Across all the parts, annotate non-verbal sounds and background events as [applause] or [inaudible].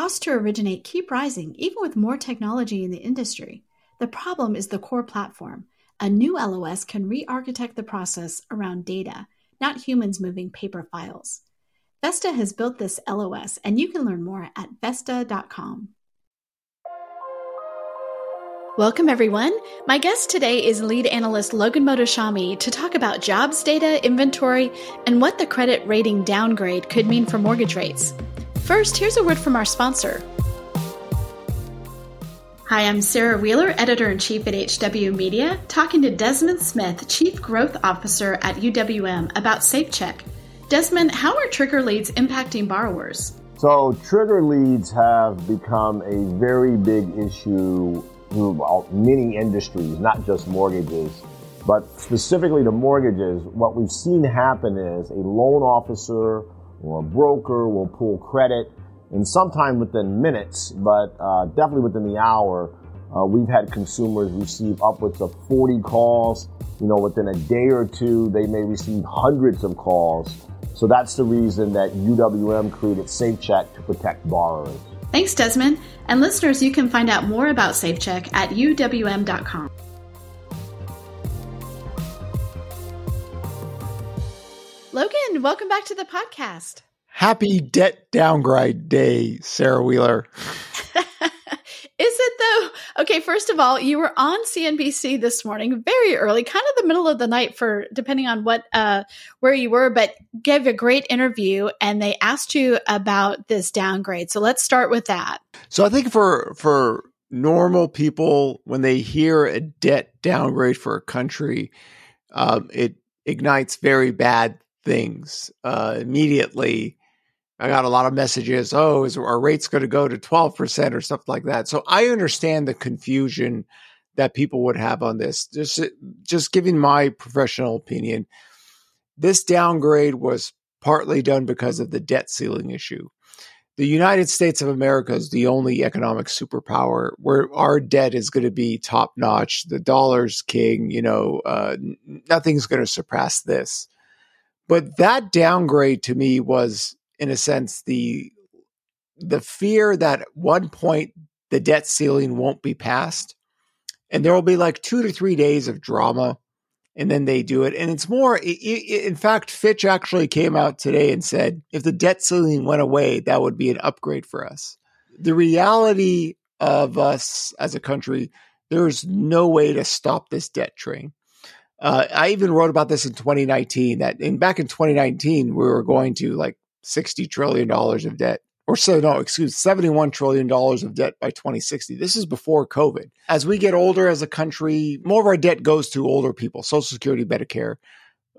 Costs to originate keep rising even with more technology in the industry. The problem is the core platform. A new LOS can re architect the process around data, not humans moving paper files. Vesta has built this LOS, and you can learn more at Vesta.com. Welcome, everyone. My guest today is lead analyst Logan Mohtashami to talk about jobs data, inventory, and what the credit rating downgrade could mean for mortgage rates. First, here's a word from our sponsor. Hi, I'm Sarah Wheeler, editor in chief at HW Media, talking to Desmond Smith, chief growth officer at UWM, about SafeCheck. Desmond, how are trigger leads impacting borrowers? So, trigger leads have become a very big issue throughout many industries, not just mortgages. But specifically to mortgages, what we've seen happen is a loan officer or a broker will pull credit and sometime within minutes, but uh, definitely within the hour, uh, we've had consumers receive upwards of 40 calls. You know, within a day or two, they may receive hundreds of calls. So that's the reason that UWM created SafeCheck to protect borrowers. Thanks, Desmond. And listeners, you can find out more about SafeCheck at uwm.com. Logan, welcome back to the podcast. Happy debt downgrade day, Sarah Wheeler. [laughs] Is it though? Okay, first of all, you were on CNBC this morning, very early, kind of the middle of the night for depending on what uh where you were, but gave a great interview and they asked you about this downgrade. So let's start with that. So I think for for normal people when they hear a debt downgrade for a country, um, it ignites very bad things uh, immediately I got a lot of messages. Oh, is our rates going to go to 12% or stuff like that? So I understand the confusion that people would have on this. Just, just giving my professional opinion, this downgrade was partly done because of the debt ceiling issue. The United States of America is the only economic superpower where our debt is going to be top notch. The dollar's king. You know, uh, nothing's going to surpass this. But that downgrade to me was in a sense the the fear that at one point the debt ceiling won't be passed and there will be like 2 to 3 days of drama and then they do it. And it's more in fact Fitch actually came out today and said if the debt ceiling went away that would be an upgrade for us. The reality of us as a country there's no way to stop this debt train uh, I even wrote about this in 2019 that in back in 2019 we were going to like $60 trillion of debt or so no excuse 71 trillion dollars of debt by 2060 this is before covid. As we get older as a country more of our debt goes to older people social security medicare.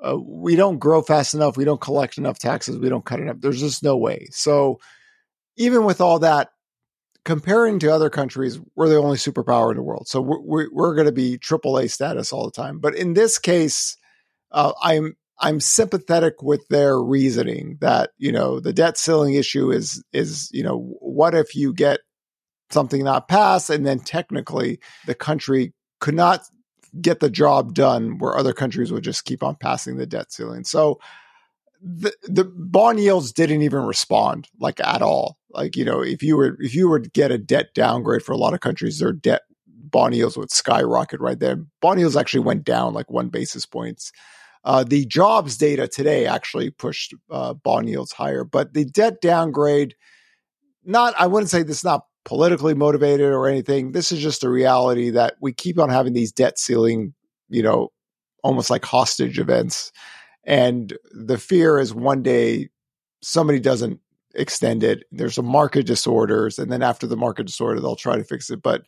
Uh, we don't grow fast enough we don't collect enough taxes we don't cut enough there's just no way. So even with all that comparing to other countries we're the only superpower in the world so we're, we're going to be aaa status all the time but in this case uh, i'm I'm sympathetic with their reasoning that, you know, the debt ceiling issue is, is, you know, what if you get something not passed and then technically the country could not get the job done where other countries would just keep on passing the debt ceiling. So the, the bond yields didn't even respond like at all. Like, you know, if you were, if you were to get a debt downgrade for a lot of countries, their debt bond yields would skyrocket right there. Bond yields actually went down like one basis points uh, the jobs data today actually pushed uh, bond yields higher, but the debt downgrade, not, I wouldn't say this is not politically motivated or anything. This is just a reality that we keep on having these debt ceiling, you know, almost like hostage events. And the fear is one day somebody doesn't extend it. There's a market disorders, and then after the market disorder, they'll try to fix it. But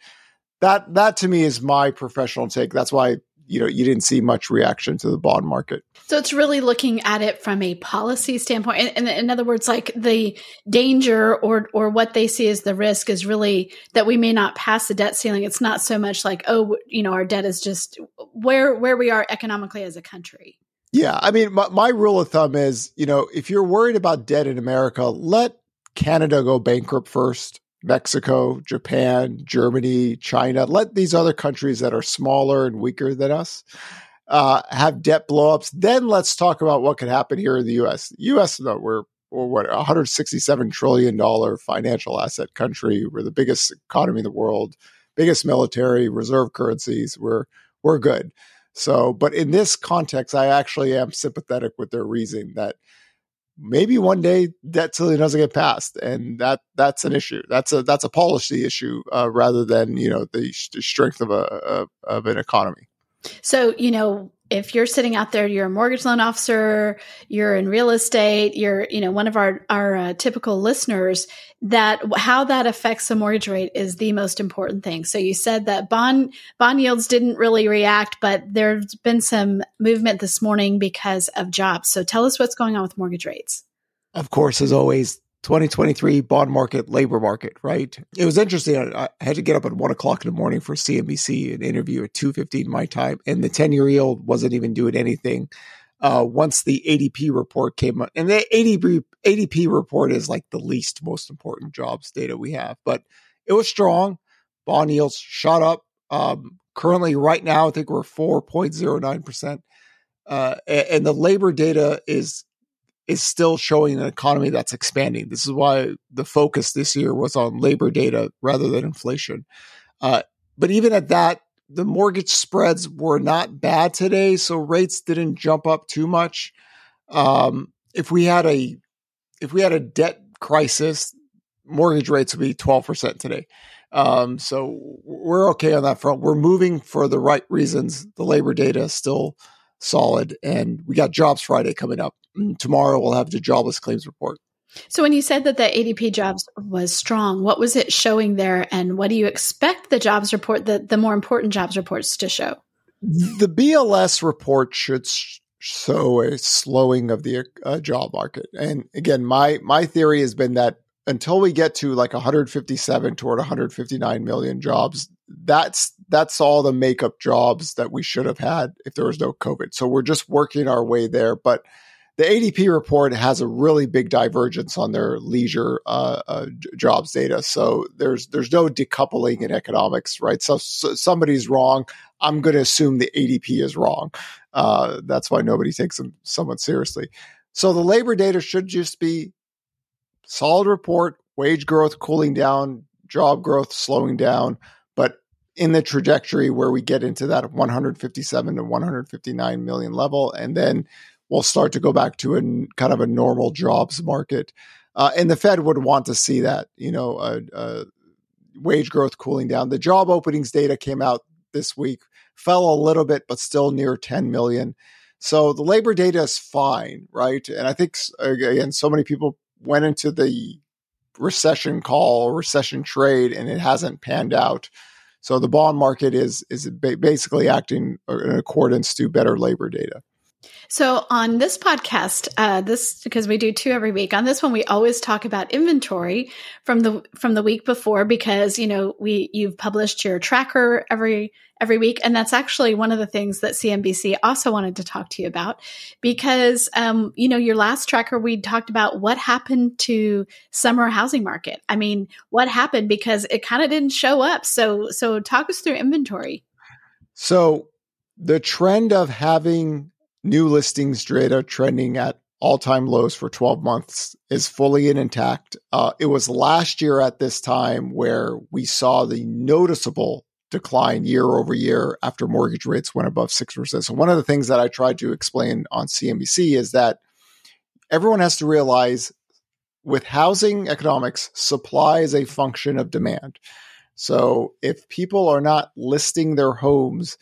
that that to me is my professional take. That's why you know you didn't see much reaction to the bond market so it's really looking at it from a policy standpoint and, in other words like the danger or or what they see as the risk is really that we may not pass the debt ceiling it's not so much like oh you know our debt is just where where we are economically as a country yeah i mean my, my rule of thumb is you know if you're worried about debt in america let canada go bankrupt first Mexico, Japan, Germany, China. Let these other countries that are smaller and weaker than us uh, have debt blowups. Then let's talk about what could happen here in the U.S. The U.S. No, we're or what 167 trillion dollar financial asset country. We're the biggest economy in the world, biggest military, reserve currencies. We're we're good. So, but in this context, I actually am sympathetic with their reasoning that maybe one day debt ceiling doesn't get passed, and that that's an issue. That's a that's a policy issue uh, rather than you know the, the strength of a, a of an economy. So, you know, if you're sitting out there, you're a mortgage loan officer, you're in real estate, you're, you know, one of our, our uh, typical listeners, that how that affects the mortgage rate is the most important thing. So you said that bond, bond yields didn't really react, but there's been some movement this morning because of jobs. So tell us what's going on with mortgage rates. Of course, as always, 2023 bond market, labor market, right? It was interesting. I, I, had to get up at one o'clock in the morning for CNBC, an interview at 2.15 my time, and the 10 year yield wasn't even doing anything. Uh, once the ADP report came out, and the ADP, ADP report is like the least most important jobs data we have, but it was strong. Bond yields shot up. Um, currently, right now, I think we're 4.09%. Uh, and the labor data is is still showing an economy that's expanding. This is why the focus this year was on labor data rather than inflation. Uh, but even at that, the mortgage spreads were not bad today, so rates didn't jump up too much. Um, if we had a if we had a debt crisis, mortgage rates would be twelve percent today. Um, so we're okay on that front. We're moving for the right reasons. The labor data is still solid, and we got Jobs Friday coming up. Mm, tomorrow we'll have the jobless claims report. So, when you said that the ADP jobs was strong, what was it showing there, and what do you expect the jobs report, the, the more important jobs reports, to show? The BLS report should show a slowing of the uh, job market. And again, my my theory has been that until we get to like 157 toward 159 million jobs, that's that's all the makeup jobs that we should have had if there was no COVID. So we're just working our way there, but the ADP report has a really big divergence on their leisure uh, uh, jobs data. So there's there's no decoupling in economics, right? So, so somebody's wrong. I'm going to assume the ADP is wrong. Uh, that's why nobody takes them somewhat seriously. So the labor data should just be solid report, wage growth cooling down, job growth slowing down, but in the trajectory where we get into that 157 to 159 million level, and then we'll start to go back to a kind of a normal jobs market. Uh, and the Fed would want to see that, you know, uh, uh, wage growth cooling down. The job openings data came out this week, fell a little bit, but still near 10 million. So the labor data is fine, right? And I think, again, so many people went into the recession call, recession trade, and it hasn't panned out. So the bond market is is basically acting in accordance to better labor data. So on this podcast, uh, this because we do two every week. On this one, we always talk about inventory from the from the week before because you know we you've published your tracker every every week, and that's actually one of the things that CNBC also wanted to talk to you about because um, you know your last tracker we talked about what happened to summer housing market. I mean, what happened because it kind of didn't show up. So so talk us through inventory. So the trend of having new listings data trending at all time lows for 12 months is fully and intact. Uh, it was last year at this time where we saw the noticeable decline year over year after mortgage rates went above 6%. So, one of the things that I tried to explain on CNBC is that everyone has to realize with housing economics, supply is a function of demand. So, if people are not listing their homes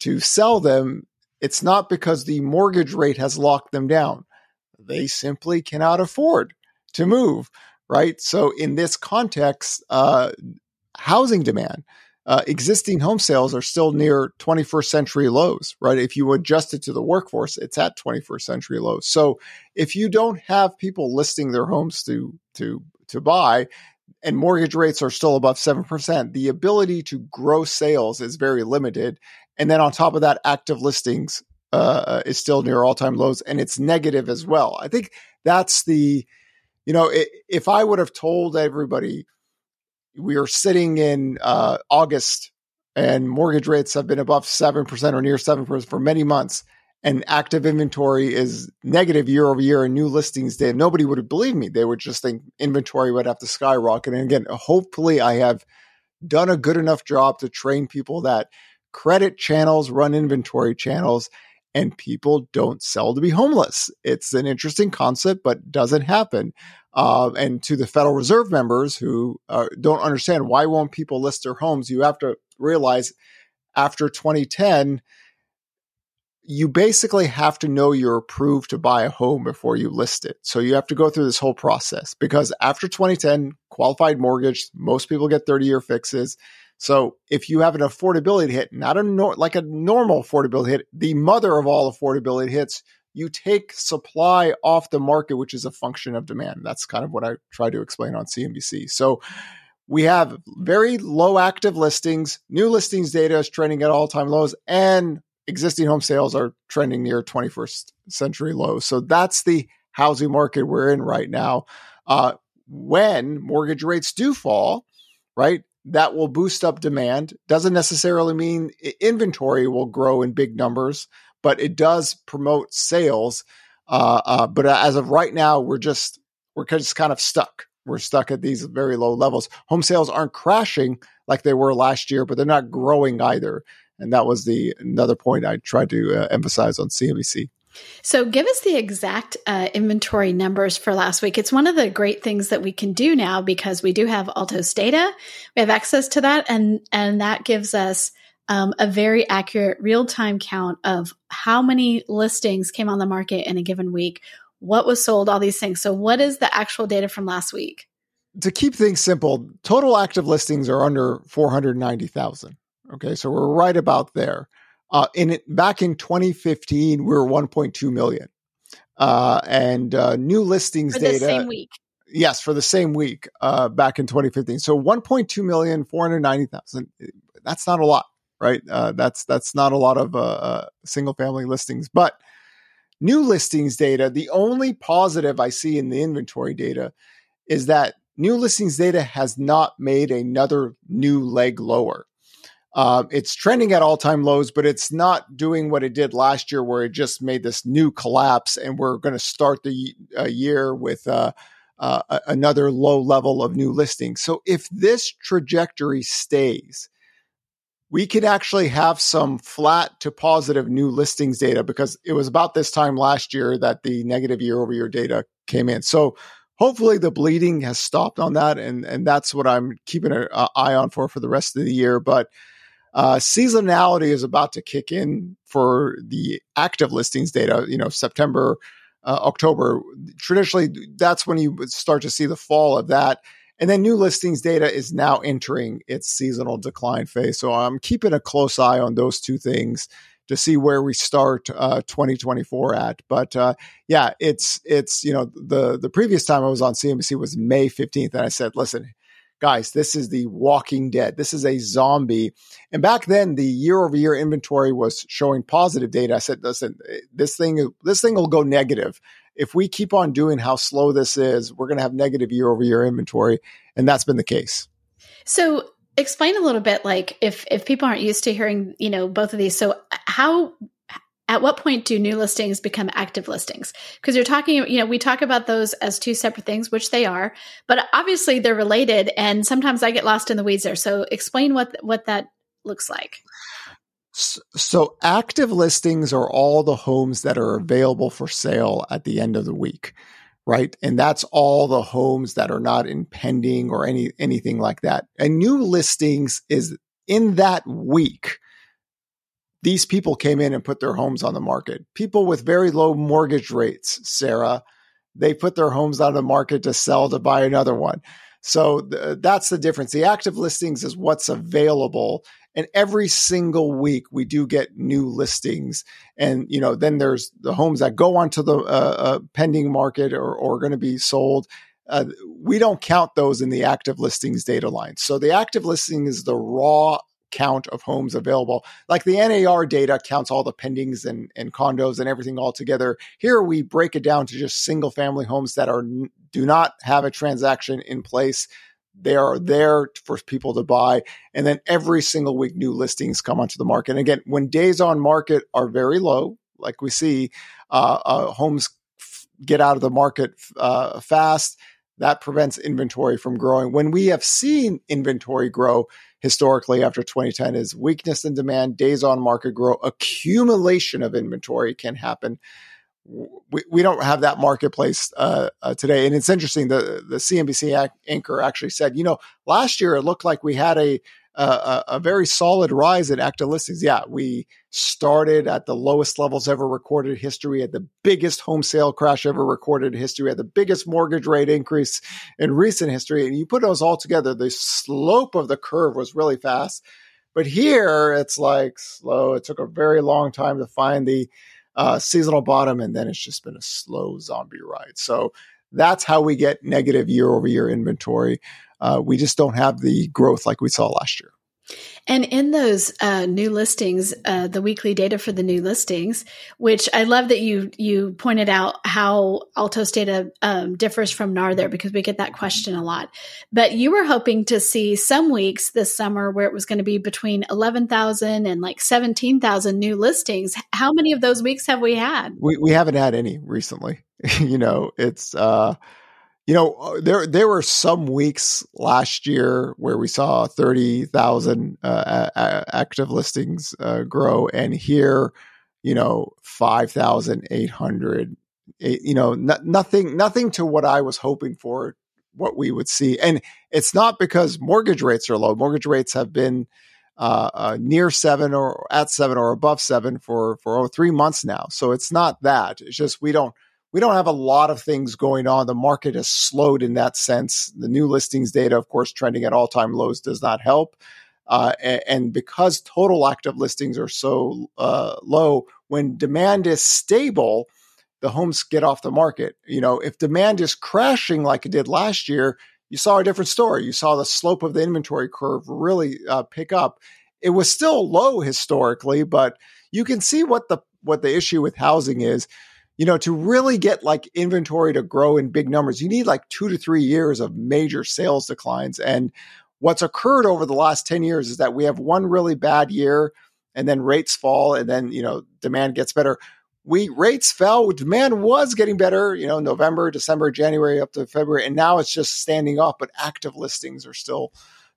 to sell them, it's not because the mortgage rate has locked them down. They simply cannot afford to move, right? So, in this context, uh, housing demand, uh, existing home sales are still near 21st century lows, right? If you adjust it to the workforce, it's at 21st century lows. So, if you don't have people listing their homes to to to buy, and mortgage rates are still above 7%, the ability to grow sales is very limited. And then on top of that, active listings uh, is still near all time lows and it's negative as well. I think that's the, you know, it, if I would have told everybody we are sitting in uh, August and mortgage rates have been above 7% or near 7% for many months, and active inventory is negative year over year and new listings data, nobody would have believed me. They would just think inventory would have to skyrocket. And again, hopefully I have done a good enough job to train people that credit channels run inventory channels and people don't sell to be homeless. It's an interesting concept, but doesn't happen. Uh, and to the Federal Reserve members who uh, don't understand why won't people list their homes, you have to realize after 2010, you basically have to know you're approved to buy a home before you list it. So you have to go through this whole process because after 2010, qualified mortgage, most people get 30 year fixes. So if you have an affordability hit, not a nor- like a normal affordability hit, the mother of all affordability hits, you take supply off the market, which is a function of demand. That's kind of what I try to explain on CNBC. So we have very low active listings, new listings data is trending at all time lows, and existing home sales are trending near 21st century lows. So that's the housing market we're in right now. Uh, when mortgage rates do fall, right, that will boost up demand. Doesn't necessarily mean inventory will grow in big numbers, but it does promote sales. Uh, uh, but as of right now, we're just we're just kind of stuck. We're stuck at these very low levels. Home sales aren't crashing like they were last year, but they're not growing either. And that was the another point I tried to uh, emphasize on CNBC. So, give us the exact uh, inventory numbers for last week. It's one of the great things that we can do now because we do have Altos data. We have access to that, and and that gives us um, a very accurate real time count of how many listings came on the market in a given week, what was sold, all these things. So, what is the actual data from last week? To keep things simple, total active listings are under four hundred ninety thousand. Okay, so we're right about there. Uh, in it, back in 2015, we were 1.2 million, uh, and uh, new listings for data. same week. Yes, for the same week uh, back in 2015. So 1.2 million, 490,000. That's not a lot, right? Uh, that's that's not a lot of uh, single family listings, but new listings data. The only positive I see in the inventory data is that new listings data has not made another new leg lower. Uh, it's trending at all time lows, but it's not doing what it did last year, where it just made this new collapse. And we're going to start the uh, year with uh, uh another low level of new listings. So if this trajectory stays, we could actually have some flat to positive new listings data because it was about this time last year that the negative year over year data came in. So hopefully the bleeding has stopped on that. And, and that's what I'm keeping an eye on for for the rest of the year. But uh, seasonality is about to kick in for the active listings data. You know, September, uh, October. Traditionally, that's when you start to see the fall of that. And then new listings data is now entering its seasonal decline phase. So I'm keeping a close eye on those two things to see where we start uh, 2024 at. But uh, yeah, it's it's you know the the previous time I was on CNBC was May 15th, and I said, listen, guys, this is the walking dead. This is a zombie. And back then, the year over year inventory was showing positive data. I said, listen, eh, this thing, this thing will go negative. If we keep on doing how slow this is, we're going to have negative year over year inventory. And that's been the case. So explain a little bit like if if people aren't used to hearing you know both of these so how at what point do new listings become active listings? Because you're talking, you know, we talk about those as two separate things, which they are, but obviously they're related. And sometimes I get lost in the weeds there. So explain what what that looks like. So active listings are all the homes that are available for sale at the end of the week, right? And that's all the homes that are not in pending or any anything like that. And new listings is in that week these people came in and put their homes on the market. People with very low mortgage rates, Sarah, they put their homes on the market to sell to buy another one. So th- that's the difference. The active listings is what's available. And every single week we do get new listings. And, you know, then there's the homes that go onto the uh, uh, pending market or, or going to be sold. Uh, we don't count those in the active listings data line. So the active listing is the raw count of homes available. Like the NAR data counts all the pendings and, and condos and everything all together. Here we break it down to just single family homes that are do not have a transaction in place. They are there for people to buy. And then every single week, new listings come onto the market. And again, when days on market are very low, like we see uh, uh, homes f- get out of the market uh, fast. That prevents inventory from growing. When we have seen inventory grow historically after 2010 is weakness in demand, days on market grow, accumulation of inventory can happen we, we don't have that marketplace uh, uh, today. And it's interesting. The the CNBC anchor actually said, you know, last year it looked like we had a a, a very solid rise in active listings. Yeah, we started at the lowest levels ever recorded history, at the biggest home sale crash ever recorded in history, at the biggest mortgage rate increase in recent history. And you put those all together, the slope of the curve was really fast. But here it's like slow. It took a very long time to find the uh, seasonal bottom, and then it's just been a slow zombie ride. So that's how we get negative year over year inventory. Uh, we just don't have the growth like we saw last year. And in those uh, new listings, uh, the weekly data for the new listings, which I love that you you pointed out how Altos data um, differs from NAR there because we get that question a lot. But you were hoping to see some weeks this summer where it was going to be between eleven thousand and like seventeen thousand new listings. How many of those weeks have we had? We we haven't had any recently. [laughs] you know, it's. uh you know, uh, there there were some weeks last year where we saw thirty thousand uh, active listings uh, grow, and here, you know, five thousand eight hundred. You know, nothing nothing to what I was hoping for, what we would see, and it's not because mortgage rates are low. Mortgage rates have been uh, uh, near seven or at seven or above seven for for oh, three months now. So it's not that. It's just we don't we don't have a lot of things going on. The market has slowed in that sense. The new listings data, of course, trending at all time lows does not help. Uh, and, and, because total active listings are so uh, low, when demand is stable, the homes get off the market. You know, if demand is crashing like it did last year, you saw a different story. You saw the slope of the inventory curve really uh, pick up. It was still low historically, but you can see what the what the issue with housing is you know, to really get like inventory to grow in big numbers, you need like two to three years of major sales declines. And what's occurred over the last 10 years is that we have one really bad year and then rates fall and then, you know, demand gets better. We rates fell, demand was getting better, you know, November, December, January up to February, and now it's just standing up, but active listings are still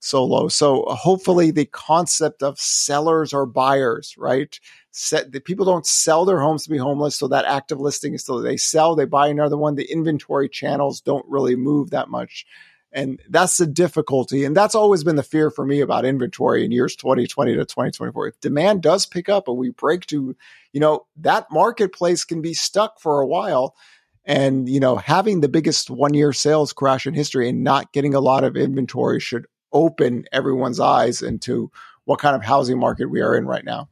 so low. So uh, hopefully the concept of sellers or buyers, right? Set, the people don't sell their homes to be homeless, so that active listing is still they sell, they buy another one. The inventory channels don't really move that much. And that's the difficulty. And that's always been the fear for me about inventory in years 2020 to 2024. If demand does pick up and we break to, you know, that marketplace can be stuck for a while. And, you know, having the biggest one year sales crash in history and not getting a lot of inventory should open everyone's eyes into what kind of housing market we are in right now.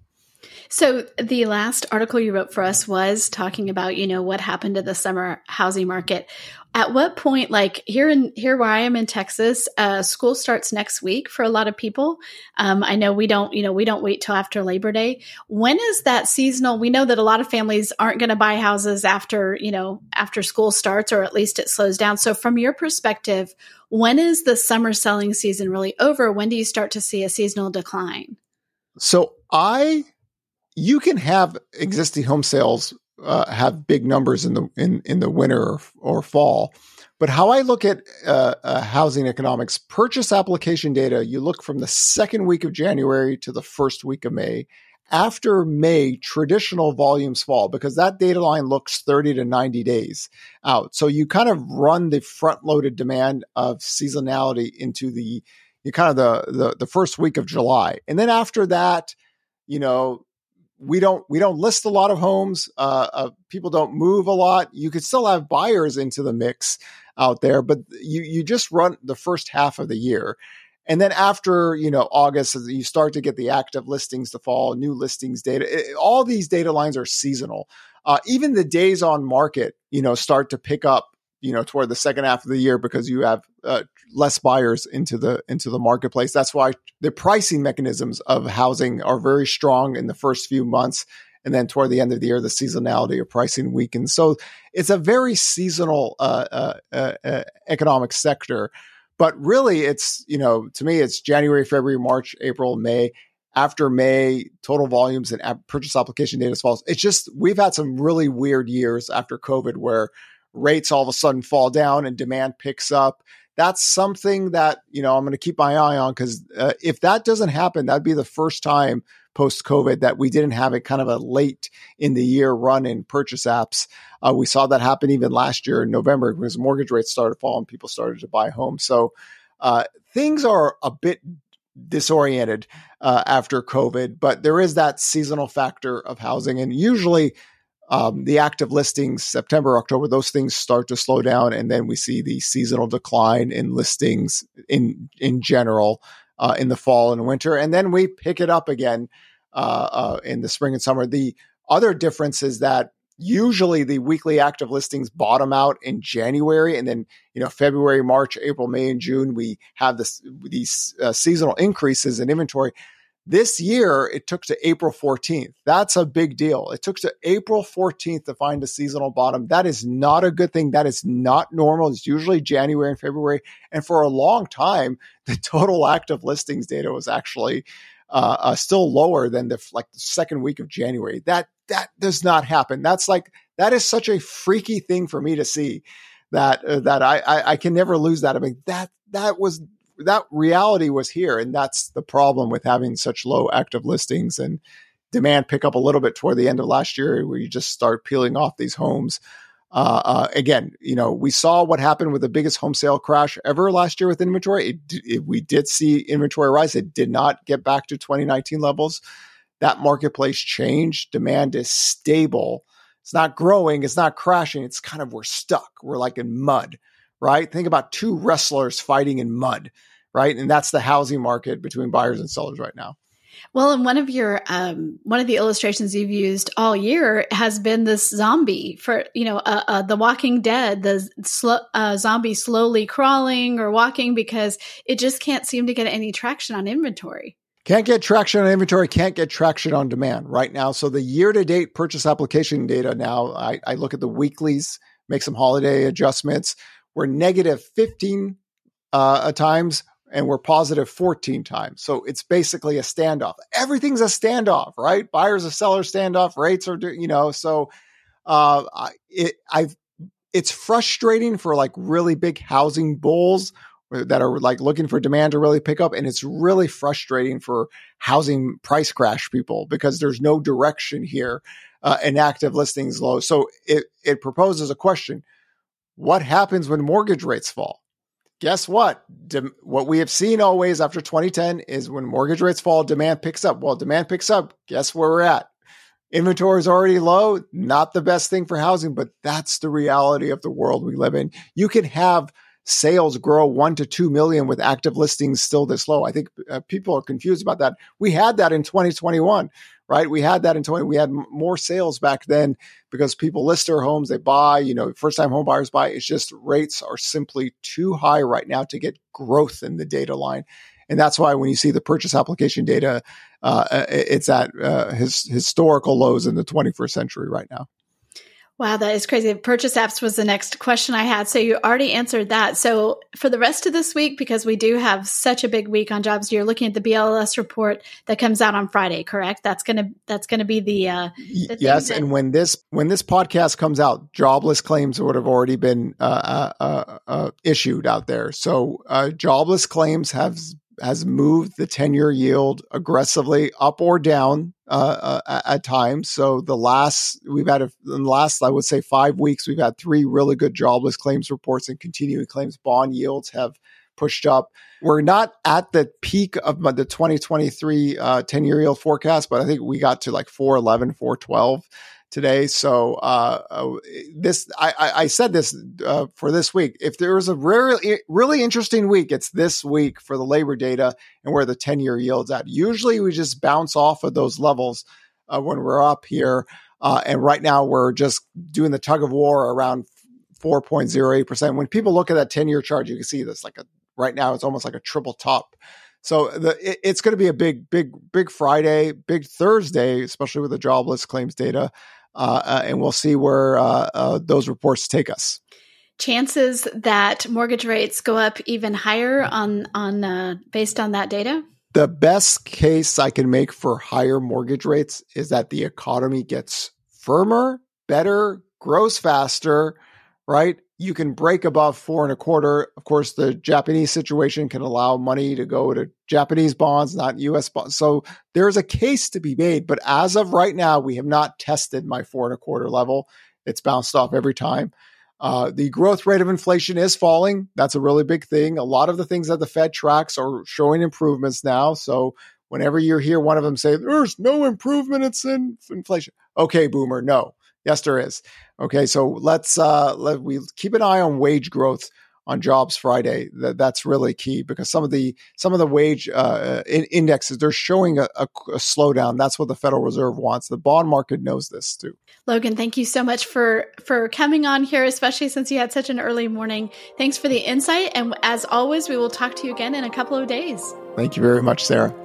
So the last article you wrote for us was talking about, you know, what happened to the summer housing market. At what point, like here in here where I am in Texas, uh, school starts next week for a lot of people. Um, I know we don't, you know, we don't wait till after Labor Day. When is that seasonal? We know that a lot of families aren't going to buy houses after, you know, after school starts, or at least it slows down. So from your perspective, when is the summer selling season really over? When do you start to see a seasonal decline? So I you can have existing home sales uh, have big numbers in the in in the winter or, or fall. But how I look at uh, uh, housing economics, purchase application data, you look from the second week of January to the first week of May. After May, traditional volumes fall because that data line looks 30 to 90 days out. So you kind of run the front loaded demand of seasonality into the you kind of the, the the first week of July. And then after that, you know, we don't we don't list a lot of homes. Uh, uh, people don't move a lot. You could still have buyers into the mix out there, but you you just run the first half of the year, and then after you know August, you start to get the active listings to fall, new listings data. It, all these data lines are seasonal. Uh, even the days on market, you know, start to pick up you know toward the second half of the year because you have uh, less buyers into the into the marketplace. That's why the pricing mechanisms of housing are very strong in the first few months. And then toward the end of the year the seasonality of pricing weakens. So it's a very seasonal uh, uh, uh, uh economic sector. But really it's you know to me it's january february march april may. After May, total volumes and purchase application data falls. It's just we've had some really weird years after COVID where rates all of a sudden fall down and demand picks up. That's something that you know I'm going to keep my eye on because uh, if that doesn't happen, that'd be the first time post COVID that we didn't have a kind of a late in the year run in purchase apps. Uh, we saw that happen even last year in November because mortgage rates started falling, people started to buy homes. So uh, things are a bit disoriented uh, after COVID, but there is that seasonal factor of housing. And usually um, the active listings, September, October, those things start to slow down. And then we see the seasonal decline in listings in, in general uh, in the fall and winter. And then we pick it up again uh, uh in the spring and summer. The other difference is that usually the weekly active listings bottom out in January and then you know February, March, April, May and June we have this these uh, seasonal increases in inventory. This year it took to April 14th. That's a big deal. It took to April 14th to find a seasonal bottom. That is not a good thing. That is not normal. It's usually January and February and for a long time [laughs] the total active listings data was actually uh, uh, still lower than the like the second week of January. That that does not happen. That's like that is such a freaky thing for me to see that uh, that I, I, I can never lose that. I mean that that was that reality was here, and that's the problem with having such low active listings and demand pick up a little bit toward the end of last year, where you just start peeling off these homes. Uh, uh, again, you know, we saw what happened with the biggest home sale crash ever last year with inventory. It, it, we did see inventory rise. It did not get back to 2019 levels that marketplace changed. Demand is stable. It's not growing. It's not crashing. It's kind of, we're stuck. We're like in mud, right? Think about two wrestlers fighting in mud, right? And that's the housing market between buyers and sellers right now. Well, and one of your um, one of the illustrations you've used all year has been this zombie for you know uh, uh, the Walking Dead, the sl- uh, zombie slowly crawling or walking because it just can't seem to get any traction on inventory. Can't get traction on inventory, can't get traction on demand right now. So the year to date purchase application data now, I, I, look at the weeklies, make some holiday adjustments. We're negative 15 uh, times and we're positive 14 times. So it's basically a standoff. Everything's a standoff, right? Buyers and sellers standoff, rates are, you know, so uh, it, I've, it's frustrating for like really big housing bulls that are like looking for demand to really pick up. And it's really frustrating for housing price crash people because there's no direction here uh, and active listings low. So it, it proposes a question. What happens when mortgage rates fall? Guess what? De- what we have seen always after 2010 is when mortgage rates fall, demand picks up. Well, demand picks up. Guess where we're at? Inventory is already low. Not the best thing for housing, but that's the reality of the world we live in. You can have sales grow one to two million with active listings still this low. I think uh, people are confused about that. We had that in 2021, right? We had that in 20. We had m- more sales back then because people list their homes, they buy. You know, first time home buyers buy. It's just rates are simply too high right now to get growth in the data line. And that's why when you see the purchase application data, uh, uh it's at uh, his historical lows in the 21st century right now. Wow, that is crazy. Purchase apps was the next question I had. So you already answered that. So for the rest of this week, because we do have such a big week on jobs, you're looking at the BLS report that comes out on Friday, correct? That's gonna that's gonna be the, uh, the yes. That- and when this when this podcast comes out, jobless claims would have already been uh, uh, uh, uh issued out there. So uh, jobless claims have has moved the 10 year yield aggressively up or down uh, uh, at times. So the last, we've had, a, in the last, I would say five weeks, we've had three really good jobless claims reports and continuing claims. Bond yields have pushed up. We're not at the peak of the 2023 uh, 10 year yield forecast, but I think we got to like 411, 412 today. So uh, uh, this, I, I, said this uh, for this week. If there was a really, really interesting week, it's this week for the labor data and where the ten year yields at. Usually, we just bounce off of those levels uh, when we're up here, uh, and right now we're just doing the tug of war around four point zero eight percent. When people look at that ten year chart, you can see this like a right now it's almost like a triple top. So the, it, it's going to be a big, big, big Friday, big Thursday, especially with the jobless claims data. Uh, uh, and we'll see where uh, those reports take us. Chances that mortgage rates go up even higher on on based on that data. the best case I can make for higher mortgage rates is that the economy gets firmer, better, grows faster, right? You can break above four and a quarter. Of course, the Japanese situation can allow money to go to Japanese bonds, not US bonds. So there's a case to be made. But as of right now, we have not tested my four and a quarter level. It's bounced off every time. Uh, the growth rate of inflation is falling. That's a really big thing. A lot of the things that the Fed tracks are showing improvements now. So whenever you hear one of them say, there's no improvement in inflation. Okay, boomer, no. Yes, there is. Okay, so let's uh, let we keep an eye on wage growth on Jobs Friday. That, that's really key because some of the some of the wage uh, in, indexes they're showing a, a, a, slowdown. That's what the Federal Reserve wants. The bond market knows this too. Logan, thank you so much for for coming on here, especially since you had such an early morning. Thanks for the insight, and as always, we will talk to you again in a couple of days. Thank you very much, Sarah.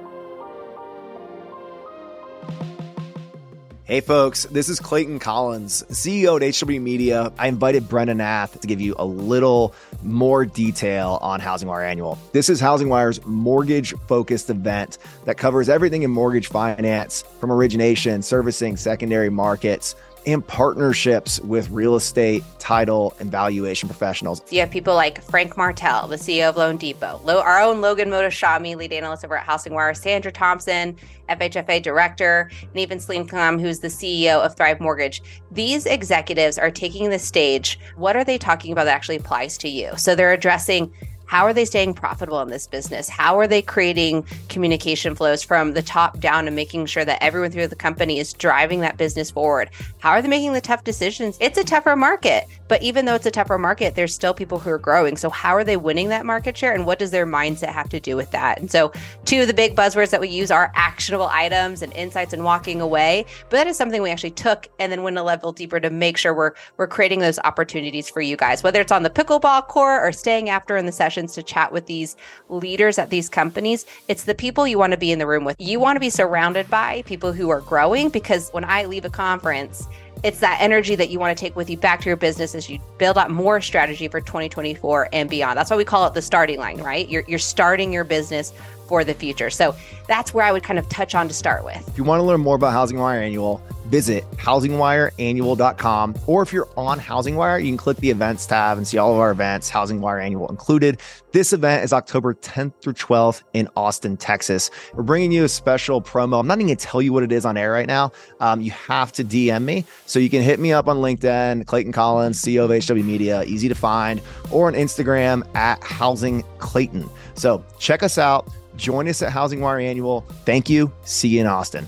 Hey folks, this is Clayton Collins, CEO at HW Media. I invited Brena Nath to give you a little more detail on Housing Wire Annual. This is Housing Wire's mortgage focused event that covers everything in mortgage finance from origination, servicing, secondary markets and partnerships with real estate, title, and valuation professionals. You have people like Frank Martell, the CEO of Loan Depot, our own Logan Mohtashami, lead analyst over at Housing Wire, Sandra Thompson, FHFA director, and even Khan, who's the CEO of Thrive Mortgage. These executives are taking the stage. What are they talking about that actually applies to you? So they're addressing how are they staying profitable in this business? How are they creating communication flows from the top down and making sure that everyone through the company is driving that business forward? How are they making the tough decisions? It's a tougher market, but even though it's a tougher market, there's still people who are growing. So, how are they winning that market share and what does their mindset have to do with that? And so, two of the big buzzwords that we use are actionable items and insights and walking away. But that is something we actually took and then went a level deeper to make sure we're we're creating those opportunities for you guys, whether it's on the pickleball court or staying after in the session to chat with these leaders at these companies, it's the people you want to be in the room with. You want to be surrounded by people who are growing because when I leave a conference, it's that energy that you want to take with you back to your business as you build out more strategy for 2024 and beyond. That's why we call it the starting line, right? You're, you're starting your business for the future. So that's where I would kind of touch on to start with. If you want to learn more about Housing Wire Annual, visit housingwireannual.com. Or if you're on Housing Wire, you can click the events tab and see all of our events, Housing Wire Annual included. This event is October 10th through 12th in Austin, Texas. We're bringing you a special promo. I'm not even going to tell you what it is on air right now. Um, you have to DM me. So you can hit me up on LinkedIn, Clayton Collins, CEO of HW Media, easy to find, or on Instagram at Housing Clayton. So check us out. Join us at Housing Wire Annual. Thank you. See you in Austin.